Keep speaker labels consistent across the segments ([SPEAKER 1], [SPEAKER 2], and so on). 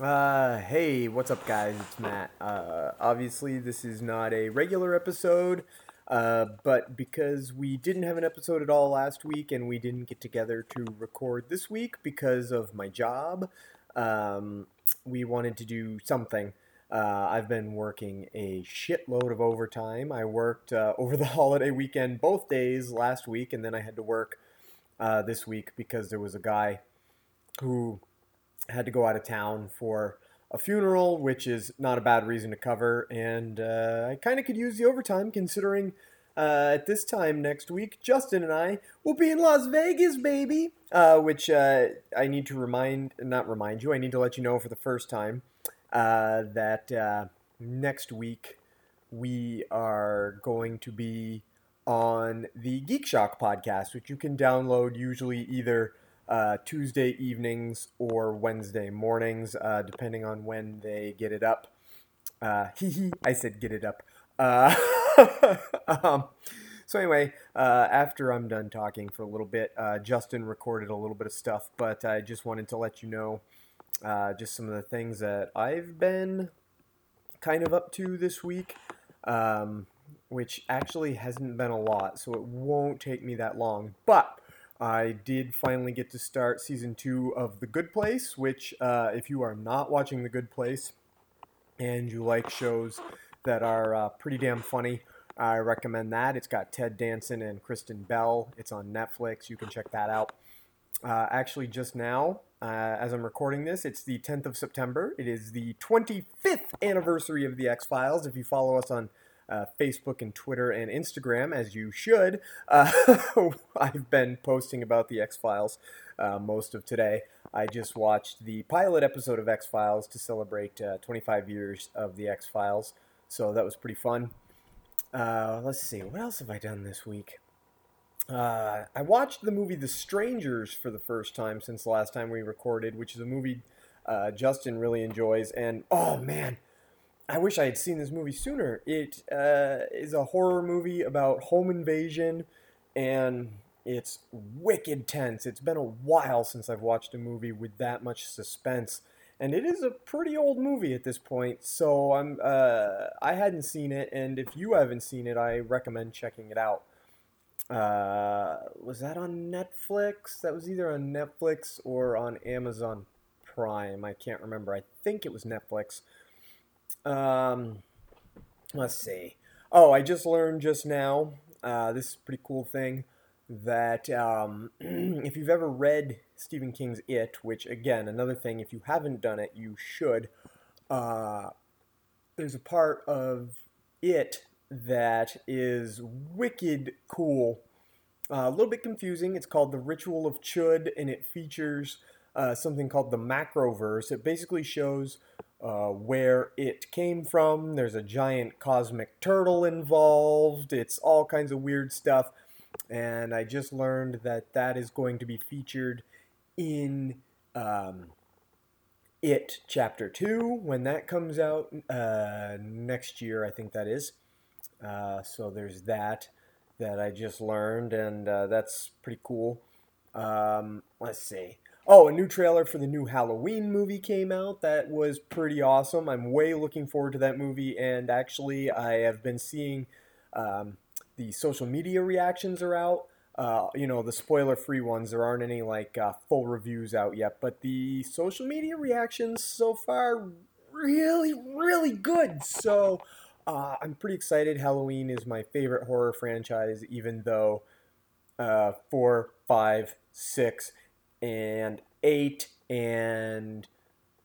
[SPEAKER 1] Uh, hey, what's up, guys? It's Matt. Uh, obviously, this is not a regular episode, uh, but because we didn't have an episode at all last week and we didn't get together to record this week because of my job, um, we wanted to do something. Uh, I've been working a shitload of overtime. I worked uh, over the holiday weekend both days last week, and then I had to work uh, this week because there was a guy who had to go out of town for a funeral, which is not a bad reason to cover. And uh, I kind of could use the overtime considering uh, at this time next week, Justin and I will be in Las Vegas, baby. Uh, which uh, I need to remind, not remind you, I need to let you know for the first time uh, that uh, next week we are going to be on the Geek Shock podcast, which you can download usually either uh, Tuesday evenings or Wednesday mornings, uh, depending on when they get it up. Uh, hee hee, I said get it up. Uh, um, so anyway, uh, after I'm done talking for a little bit, uh, Justin recorded a little bit of stuff, but I just wanted to let you know uh, just some of the things that I've been kind of up to this week, um, which actually hasn't been a lot, so it won't take me that long. But I did finally get to start season two of The Good Place, which, uh, if you are not watching The Good Place and you like shows that are uh, pretty damn funny, I recommend that. It's got Ted Danson and Kristen Bell. It's on Netflix. You can check that out. Uh, actually, just now, uh, as I'm recording this, it's the 10th of September. It is the 25th anniversary of The X Files. If you follow us on uh, Facebook and Twitter and Instagram, as you should. Uh, I've been posting about the X Files uh, most of today. I just watched the pilot episode of X Files to celebrate uh, 25 years of the X Files, so that was pretty fun. Uh, let's see, what else have I done this week? Uh, I watched the movie The Strangers for the first time since the last time we recorded, which is a movie Justin really enjoys, and oh man I wish I had seen this movie sooner. It uh, is a horror movie about home invasion, and it's wicked tense. It's been a while since I've watched a movie with that much suspense, and it is a pretty old movie at this point. So I'm uh, I hadn't seen it, and if you haven't seen it, I recommend checking it out. Uh, was that on Netflix? That was either on Netflix or on Amazon Prime. I can't remember. I think it was Netflix. Um, let's see. Oh, I just learned just now. Uh, this is pretty cool thing that um, if you've ever read Stephen King's It, which again, another thing, if you haven't done it, you should. Uh, there's a part of It that is wicked cool. Uh, a little bit confusing. It's called The Ritual of Chud, and it features uh, something called the Macroverse. It basically shows uh, where it came from. There's a giant cosmic turtle involved. It's all kinds of weird stuff. And I just learned that that is going to be featured in um, It Chapter 2 when that comes out uh, next year, I think that is. Uh, so there's that that I just learned, and uh, that's pretty cool. Um, let's see. Oh, a new trailer for the new Halloween movie came out. That was pretty awesome. I'm way looking forward to that movie. And actually, I have been seeing um, the social media reactions are out. Uh, you know, the spoiler free ones. There aren't any like uh, full reviews out yet. But the social media reactions so far, really, really good. So uh, I'm pretty excited. Halloween is my favorite horror franchise, even though uh, four, five, six and 8 and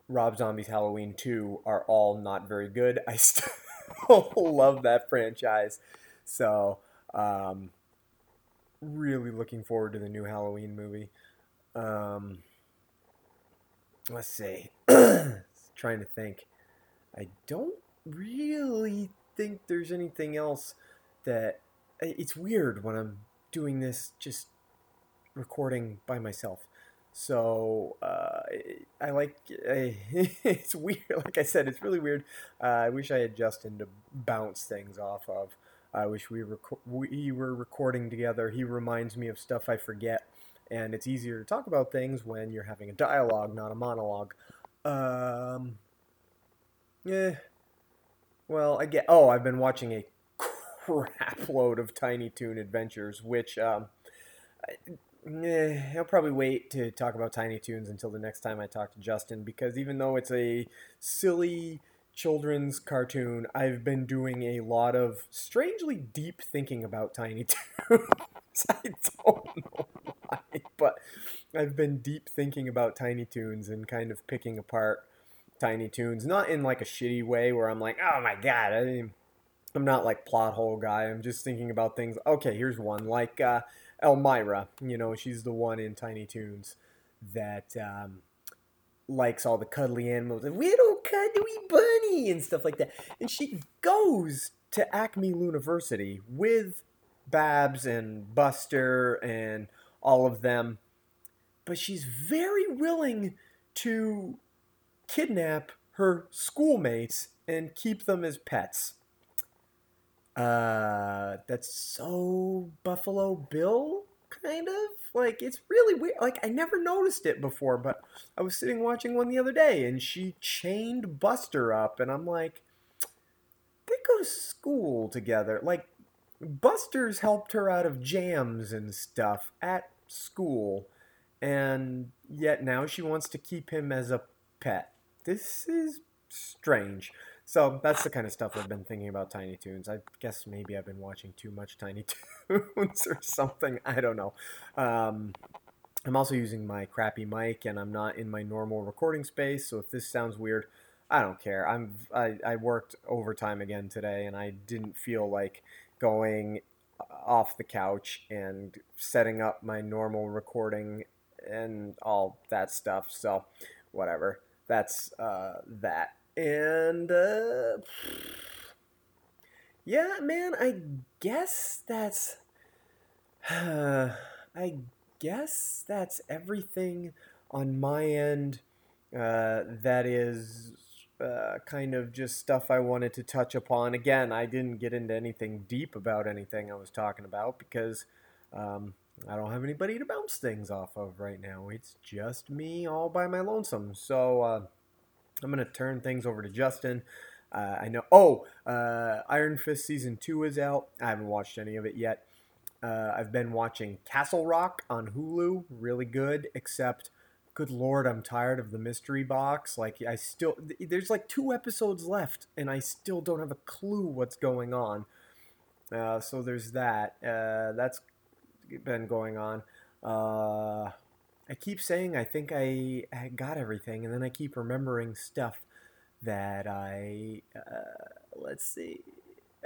[SPEAKER 1] Rob Zombie's Halloween 2 are all not very good. I still love that franchise. So, um, really looking forward to the new Halloween movie. Um, let's see. trying to think. I don't really think there's anything else that. It's weird when I'm doing this just recording by myself. So uh, I like I, it's weird. Like I said, it's really weird. Uh, I wish I had Justin to bounce things off of. I wish we, we were recording together. He reminds me of stuff I forget, and it's easier to talk about things when you're having a dialogue, not a monologue. Um. Yeah. Well, I get. Oh, I've been watching a crap load of Tiny Toon Adventures, which um, eh, I'll probably wait to talk about Tiny Toons until the next time I talk to Justin because even though it's a silly children's cartoon, I've been doing a lot of strangely deep thinking about Tiny Toons. I don't know why, but I've been deep thinking about Tiny Toons and kind of picking apart Tiny Toons, not in like a shitty way where I'm like, oh my god, I mean, I'm not like plot hole guy. I'm just thinking about things. Okay, here's one like uh, Elmyra. You know, she's the one in Tiny Toons that um, likes all the cuddly animals and little cuddly bunny and stuff like that. And she goes to Acme University with Babs and Buster and all of them, but she's very willing to kidnap her schoolmates and keep them as pets. Uh, that's so Buffalo Bill kind of like it's really weird. Like I never noticed it before, but I was sitting watching one the other day, and she chained Buster up, and I'm like, they go to school together. Like Buster's helped her out of jams and stuff at school, and yet now she wants to keep him as a pet. This is strange. So that's the kind of stuff I've been thinking about Tiny Toons. I guess maybe I've been watching too much Tiny Toons or something. I don't know. Um, I'm also using my crappy mic, and I'm not in my normal recording space. So if this sounds weird, I don't care. I'm I, I worked overtime again today, and I didn't feel like going off the couch and setting up my normal recording and all that stuff. So whatever. That's uh, that and uh, yeah, man, I guess that's uh, I guess that's everything on my end. Uh, that is uh, kind of just stuff I wanted to touch upon. Again, I didn't get into anything deep about anything I was talking about because um, I don't have anybody to bounce things off of right now. It's just me all by my lonesome. So uh, I'm going to turn things over to Justin. Uh, I know. Oh, uh, Iron Fist season two is out. I haven't watched any of it yet. Uh, I've been watching Castle Rock on Hulu. Really good, except, good lord, I'm tired of the mystery box. Like, I still, there's like two episodes left, and I still don't have a clue what's going on. Uh, so there's that. Uh, that's been going on. I keep saying I think I, I got everything, and then I keep remembering stuff that I uh, let's see.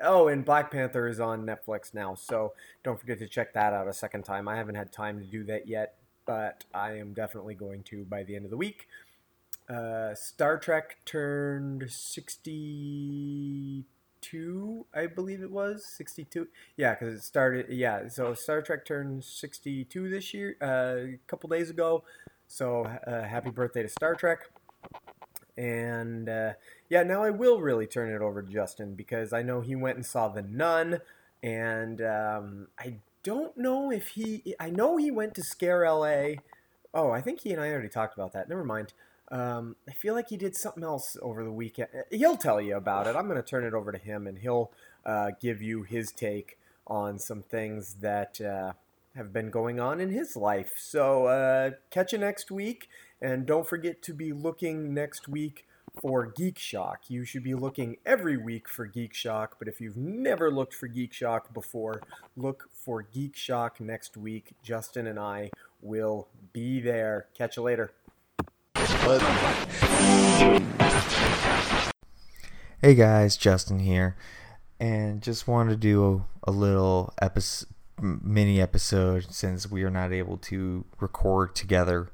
[SPEAKER 1] Oh, and Black Panther is on Netflix now, so don't forget to check that out a second time. I haven't had time to do that yet, but I am definitely going to by the end of the week. Uh, Star Trek turned 60 62, I believe it was 62. Yeah, because it started. Yeah, so Star Trek turned 62 this year, uh, a couple days ago. So uh, happy birthday to Star Trek. And uh, yeah, now I will really turn it over to Justin because I know he went and saw The Nun, and um, I don't know if he. I know he went to Scare LA. Oh, I think he and I already talked about that. Never mind. Um, I feel like he did something else over the weekend. He'll tell you about it. I'm going to turn it over to him, and he'll uh, give you his take on some things that uh, have been going on in his life. So uh, catch you next week, and don't forget to be looking next week for Geek Shock. You should be looking every week for Geek Shock, but if you've never looked for Geek Shock before, look for Geek Shock next week. Justin and I will be there. Catch you later.
[SPEAKER 2] Hey guys, Justin here, and just wanted to do a, a little episode, mini episode since we are not able to record together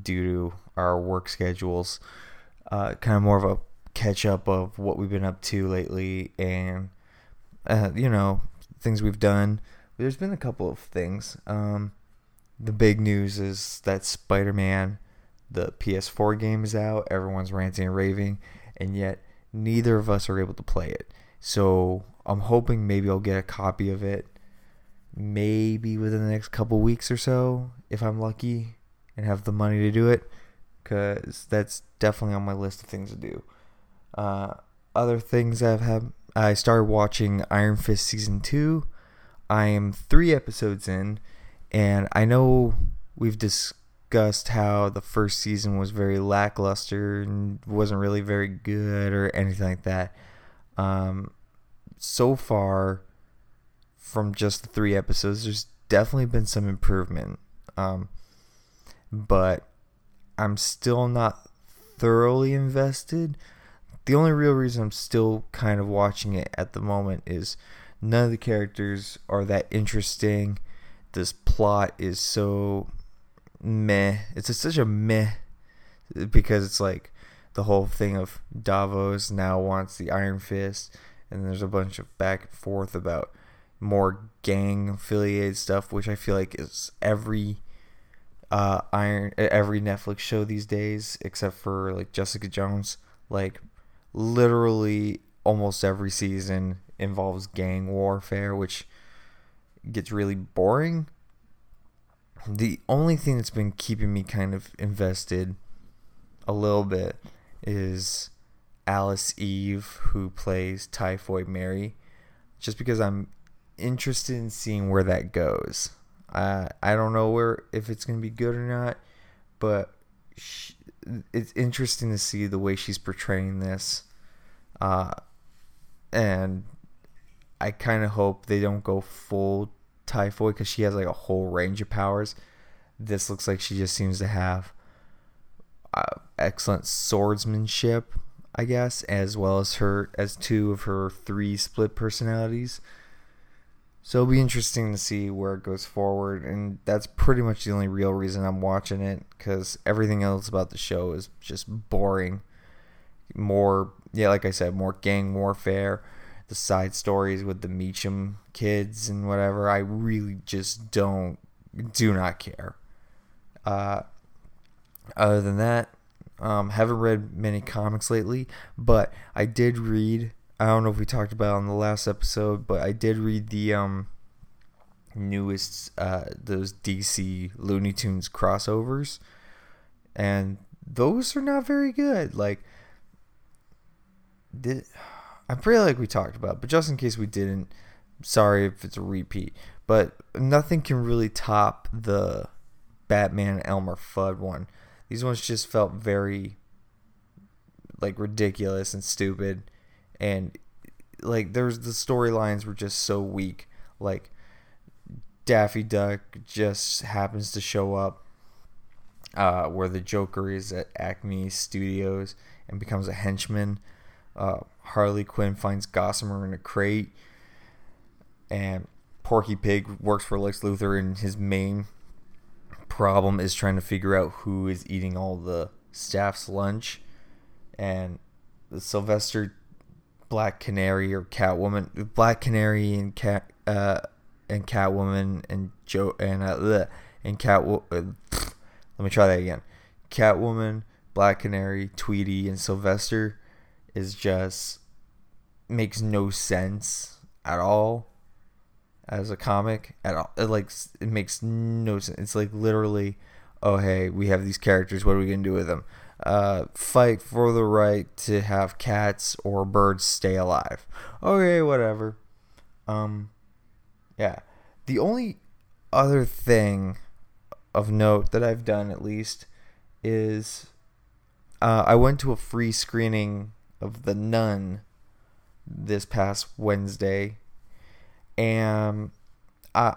[SPEAKER 2] due to our work schedules. Uh, kind of more of a catch up of what we've been up to lately, and uh, you know things we've done. There's been a couple of things. Um, the big news is that Spider Man the PS4 game is out, everyone's ranting and raving, and yet neither of us are able to play it. So I'm hoping maybe I'll get a copy of it maybe within the next couple weeks or so if I'm lucky and have the money to do it. because that's definitely on my list of things to do. Uh, other things I've had, I started watching Iron Fist season two. I am three episodes in, and I know we've discussed how the first season was very lackluster and wasn't really very good or anything like that. Um, so far, from just the three episodes, there's definitely been some improvement. Um, but I'm still not thoroughly invested. The only real reason I'm still kind of watching it at the moment is none of the characters are that interesting. This plot is so meh. It's a, such a meh because it's like the whole thing of Davos now wants the Iron Fist, and there's a bunch of back and forth about more gang affiliated stuff, which I feel like is every uh, Iron every Netflix show these days, except for like Jessica Jones. Like literally almost every season involves gang warfare, which gets really boring. The only thing that's been keeping me kind of invested a little bit is Alice Eve, who plays Typhoid Mary, just because I'm interested in seeing where that goes. I I don't know where if it's gonna be good or not, but she, it's interesting to see the way she's portraying this, uh, and I kind of hope they don't go full typhoid because she has like a whole range of powers. This looks like she just seems to have uh, excellent swordsmanship, I guess, as well as her as two of her three split personalities. So it'll be interesting to see where it goes forward, and that's pretty much the only real reason I'm watching it because everything else about the show is just boring. More, yeah, like I said, more gang warfare, the side stories with the Meachum kids and whatever. I really just don't, do not care. Uh, other than that, um, haven't read many comics lately, but I did read I don't know if we talked about on the last episode, but I did read the um newest uh those DC Looney Tunes crossovers and those are not very good. Like did I'm pretty like we talked about, but just in case we didn't, sorry if it's a repeat. But nothing can really top the Batman Elmer Fudd one. These ones just felt very like ridiculous and stupid and like there's the storylines were just so weak like daffy duck just happens to show up uh, where the joker is at acme studios and becomes a henchman uh, harley quinn finds gossamer in a crate and porky pig works for lex luthor and his main problem is trying to figure out who is eating all the staff's lunch and sylvester Black Canary or Catwoman, Black Canary and Cat uh, and Catwoman and Joe and uh, bleh, and Cat. Uh, let me try that again. Catwoman, Black Canary, Tweety, and Sylvester is just makes no sense at all as a comic at all. It like it makes no sense. It's like literally, oh hey, we have these characters. What are we gonna do with them? uh, fight for the right to have cats or birds stay alive. Okay, whatever. Um, yeah. The only other thing of note that I've done, at least, is uh, I went to a free screening of The Nun this past Wednesday, and I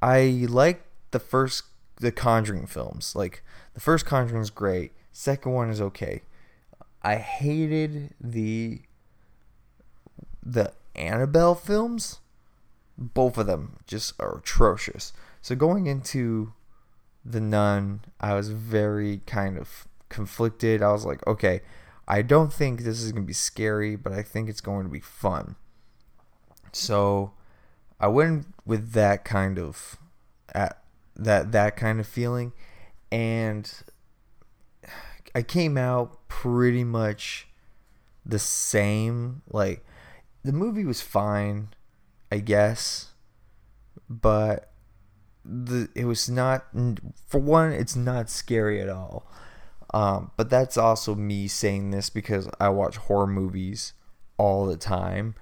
[SPEAKER 2] I liked the first the Conjuring films. Like the first Conjuring is great. Second one is okay. I hated the the Annabelle films. Both of them just are atrocious. So going into the Nun, I was very kind of conflicted. I was like, okay, I don't think this is gonna be scary, but I think it's going to be fun. So I went with that kind of at that that kind of feeling, and I came out pretty much the same. Like the movie was fine, I guess, but the it was not for one. It's not scary at all. Um, but that's also me saying this because I watch horror movies all the time.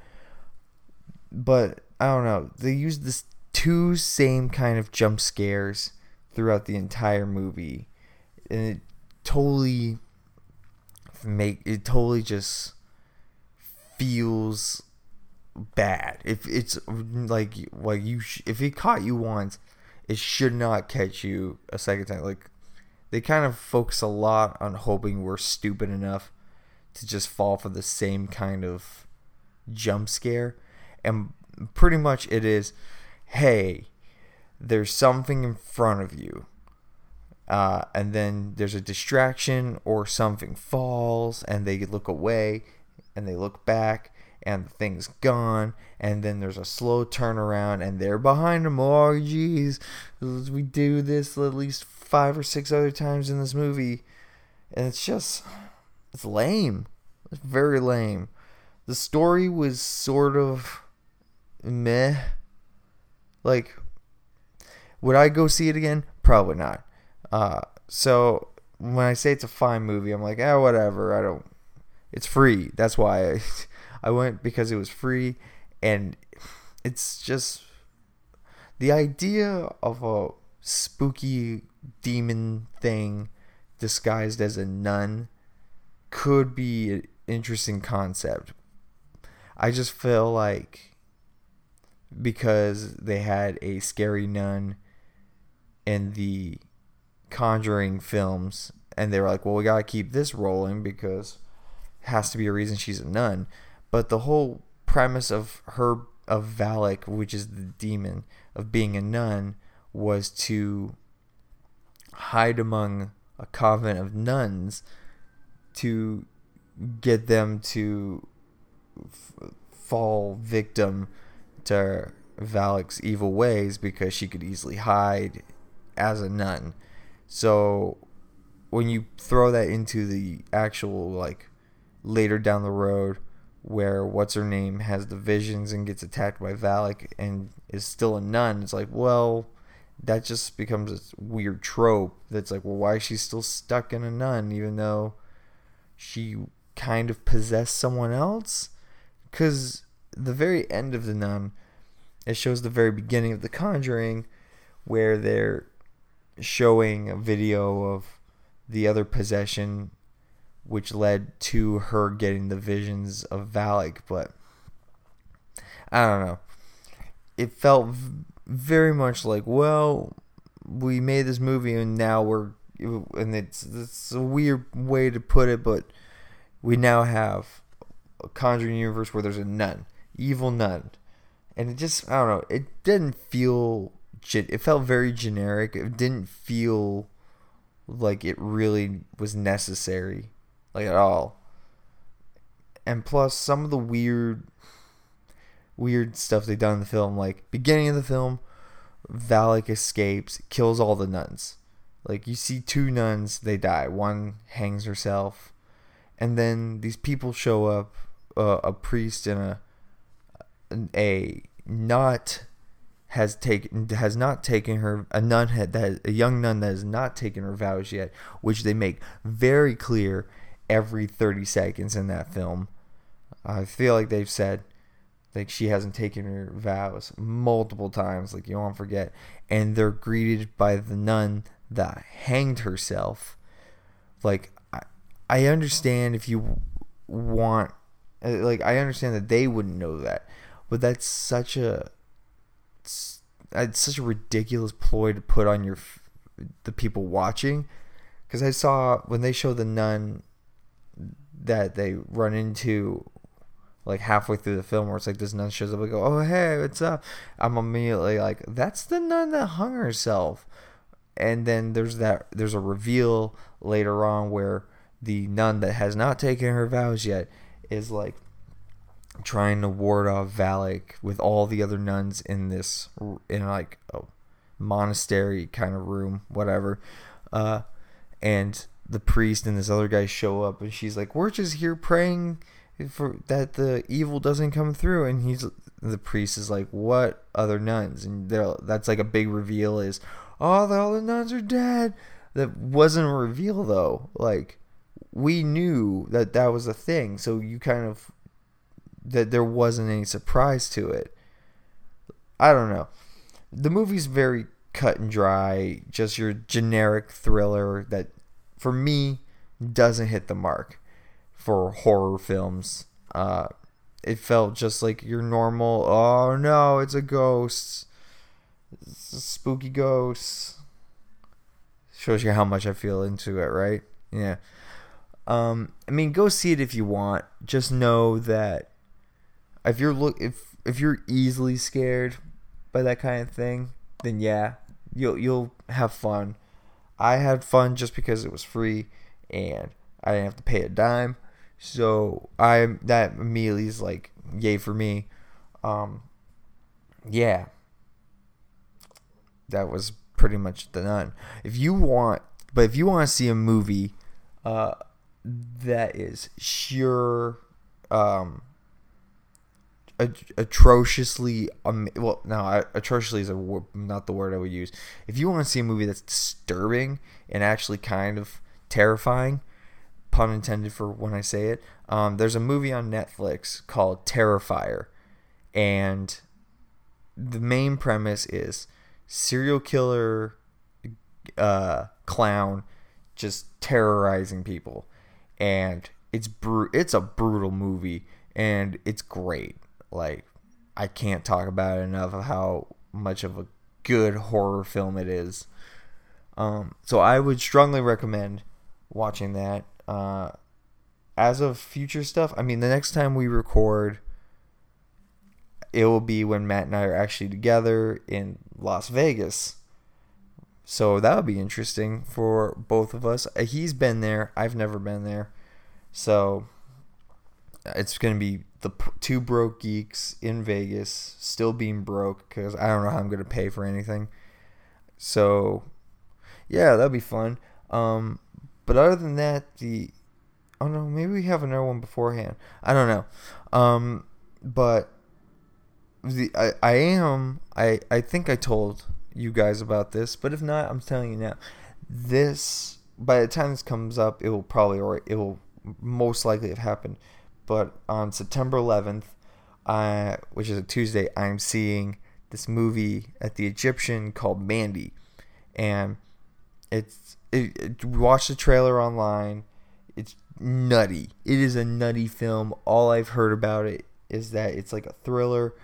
[SPEAKER 2] But I don't know. They use this two same kind of jump scares throughout the entire movie, and it totally make it totally just feels bad. If it's like like you sh- if it caught you once, it should not catch you a second time. Like they kind of focus a lot on hoping we're stupid enough to just fall for the same kind of jump scare, and pretty much it is, hey, there's something in front of you. Uh, and then there's a distraction or something falls and they look away and they look back and the thing's gone and then there's a slow turnaround and they're behind them. Oh geez. We do this at least five or six other times in this movie and it's just it's lame. It's very lame. The story was sort of meh. Like would i go see it again? Probably not. Uh, so when i say it's a fine movie i'm like oh whatever. I don't it's free. That's why I, I went because it was free and it's just the idea of a spooky demon thing disguised as a nun could be an interesting concept. I just feel like because they had a scary nun in the Conjuring films and they were like, well, we got to keep this rolling because has to be a reason she's a nun but the whole premise of her of Valak, which is the demon of being a nun, was to hide among a coven of nuns to get them to f- fall victim to Valak's evil ways because she could easily hide as a nun. So when you throw that into the actual like later down the road where what's her name has the visions and gets attacked by Valak and is still a nun. It's like, well, that just becomes a weird trope. That's like, well, why is she still stuck in a nun even though she kind of possessed someone else? Because the very end of the nun, it shows the very beginning of the Conjuring, where they're showing a video of the other possession which led to her getting the visions of Valak. But I don't know. It felt very much like, well, we made this movie and now we're, and it's it's a weird way to put it, but we now have a Conjuring universe where there's a nun, evil nun, and it just I don't know. It didn't feel. It felt very generic. It didn't feel like it really was necessary like at all. And plus, some of the weird, weird stuff they've done in the film, like beginning of the film, Valak escapes, kills all the nuns. Like you see two nuns, they die. One hangs herself, and then these people show up, uh, a priest and a a not has taken has not taken her a nun had that a young nun that has not taken her vows yet, which they make very clear every 30 seconds in that film. I feel like they've said like she hasn't taken her vows multiple times, like you won't forget. And they're greeted by the nun that hanged herself. Like I, I understand if you want, uh, like I understand that they wouldn't know that, but that's such a, it's, it's such a ridiculous ploy to put on your, the people watching. Because I saw when they show the nun that they run into like halfway through the film where it's like this nun shows up and go, Oh hey, what's up? I'm immediately like, That's the nun that hung herself and then there's that there's a reveal later on where the nun that has not taken her vows yet is like trying to ward off Valak with all the other nuns in this in like a monastery kind of room, whatever. Uh, and the priest and this other guy show up and she's like we're just here praying for that the evil doesn't come through and he's the priest is like what other nuns and that's like a big reveal is oh the, all the nuns are dead that wasn't a reveal though. Like we knew that that was a thing, so you kind of that there wasn't any surprise to it. I don't know. The movie's very cut and dry, just your generic thriller that for me doesn't hit the mark for horror films. Uh, it felt just like your normal. Oh no, it's a ghost. It's a spooky ghost. Shows you how much I feel into it, right? Yeah. Um, I mean, go see it if you want. Just know that if you're look if if you're easily scared by that kind of thing, then yeah, you'll you'll have fun. I had fun just because it was free and I didn't have to pay a dime. So I that immediately is like yay for me. Um, yeah, that was pretty much the nun. If you want, but if you want to see a movie, uh, that is sure, um, atrociously um, well no atrociously is a, not the word i would use if you want to see a movie that's disturbing and actually kind of terrifying pun intended for when I say it. Um, there's a movie on Netflix called Terrifier, and the main premise is serial killer uh, clown just terrorizing people, and it's bru- it's a brutal movie, and it's great. Like I can't talk about it enough of how much of a good horror film it is. Um, so I would strongly recommend watching that. Uh, as of future stuff, I mean, the next time we record, it will be when Matt and I are actually together in Las Vegas. So that would be interesting for both of us. Uh, he's been there. I've never been there. So it's going to be the two broke geeks in Vegas, still being broke because I don't know how I'm to pay for anything. So yeah, that'd be fun. Um, but other than that, the oh no, maybe we have another one beforehand. I don't know. Um, but the I, I am I I think I told you guys about this, but if not, I'm telling you now. This by the time this comes up, it will probably or it will most likely have happened. But on September 11th, I which is a Tuesday, I'm seeing this movie at the Egyptian called Mandy, and it's it, it, watch the trailer online. It's nutty. It is a nutty film. All I've heard about it is that it's like a thriller,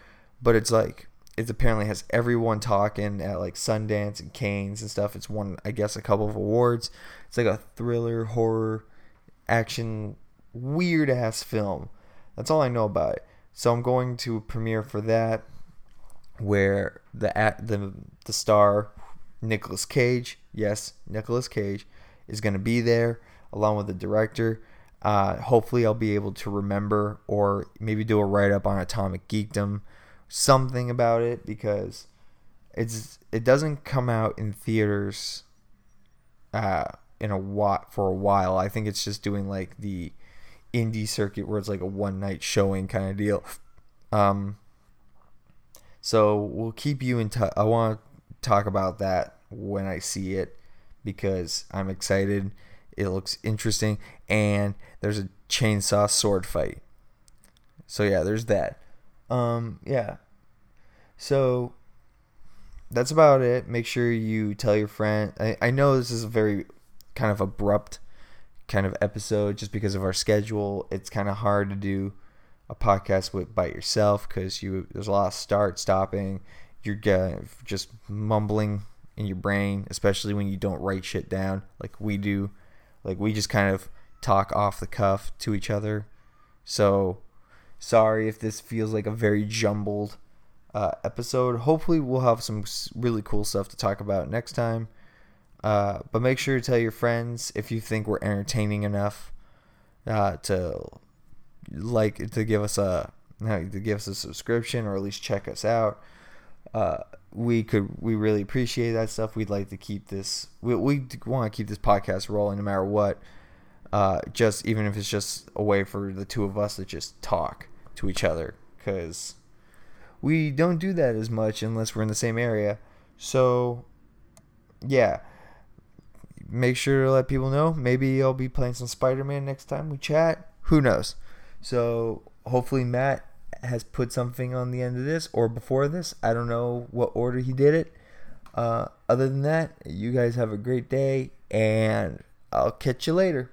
[SPEAKER 2] but it's like it apparently has everyone talking at like Sundance and Cannes and stuff. It's won, I guess, a couple of awards. It's like a thriller, horror, action, weird ass film. That's all I know about it. So I'm going to premiere for that, where the at the the star Nicolas Cage, yes, Nicolas Cage is going to be there along with the director. Uh, hopefully, I'll be able to remember or maybe do a write up on Atomic Geekdom, something about it because it's it doesn't come out in theaters uh, in a while for a while. I think it's just doing like the indie circuit where it's like a one night showing kind of deal. Um, so we'll keep you in touch. I want to talk about that when I see it because I'm excited. It looks interesting, and there's a chainsaw sword fight. So yeah, there's that. Um, yeah. So that's about it. Make sure you tell your friend. I, I know this is a very kind of abrupt kind of episode just because of our schedule. It's kind of hard to do a podcast with by yourself because you there's a lot of start stopping you're just mumbling in your brain, especially when you don't write shit down like we do. Like we just kind of talk off the cuff to each other. So sorry if this feels like a very jumbled uh, episode. Hopefully, we'll have some really cool stuff to talk about next time. Uh, but make sure to tell your friends if you think we're entertaining enough uh, to like to give us a to give us a subscription or at least check us out uh, we could we really appreciate that stuff. We'd like to keep this. We, we want to keep this podcast rolling no matter what. Uh, just even if it's just a way for the two of us to just talk to each other, because we don't do that as much unless we're in the same area. So, yeah, make sure to let people know. Maybe I'll be playing some Spider Man next time we chat. Who knows? So hopefully Matt has put something on the end of this or before this. I don't know what order he did it. Uh, other than that, you guys have a great day, and I'll catch you later.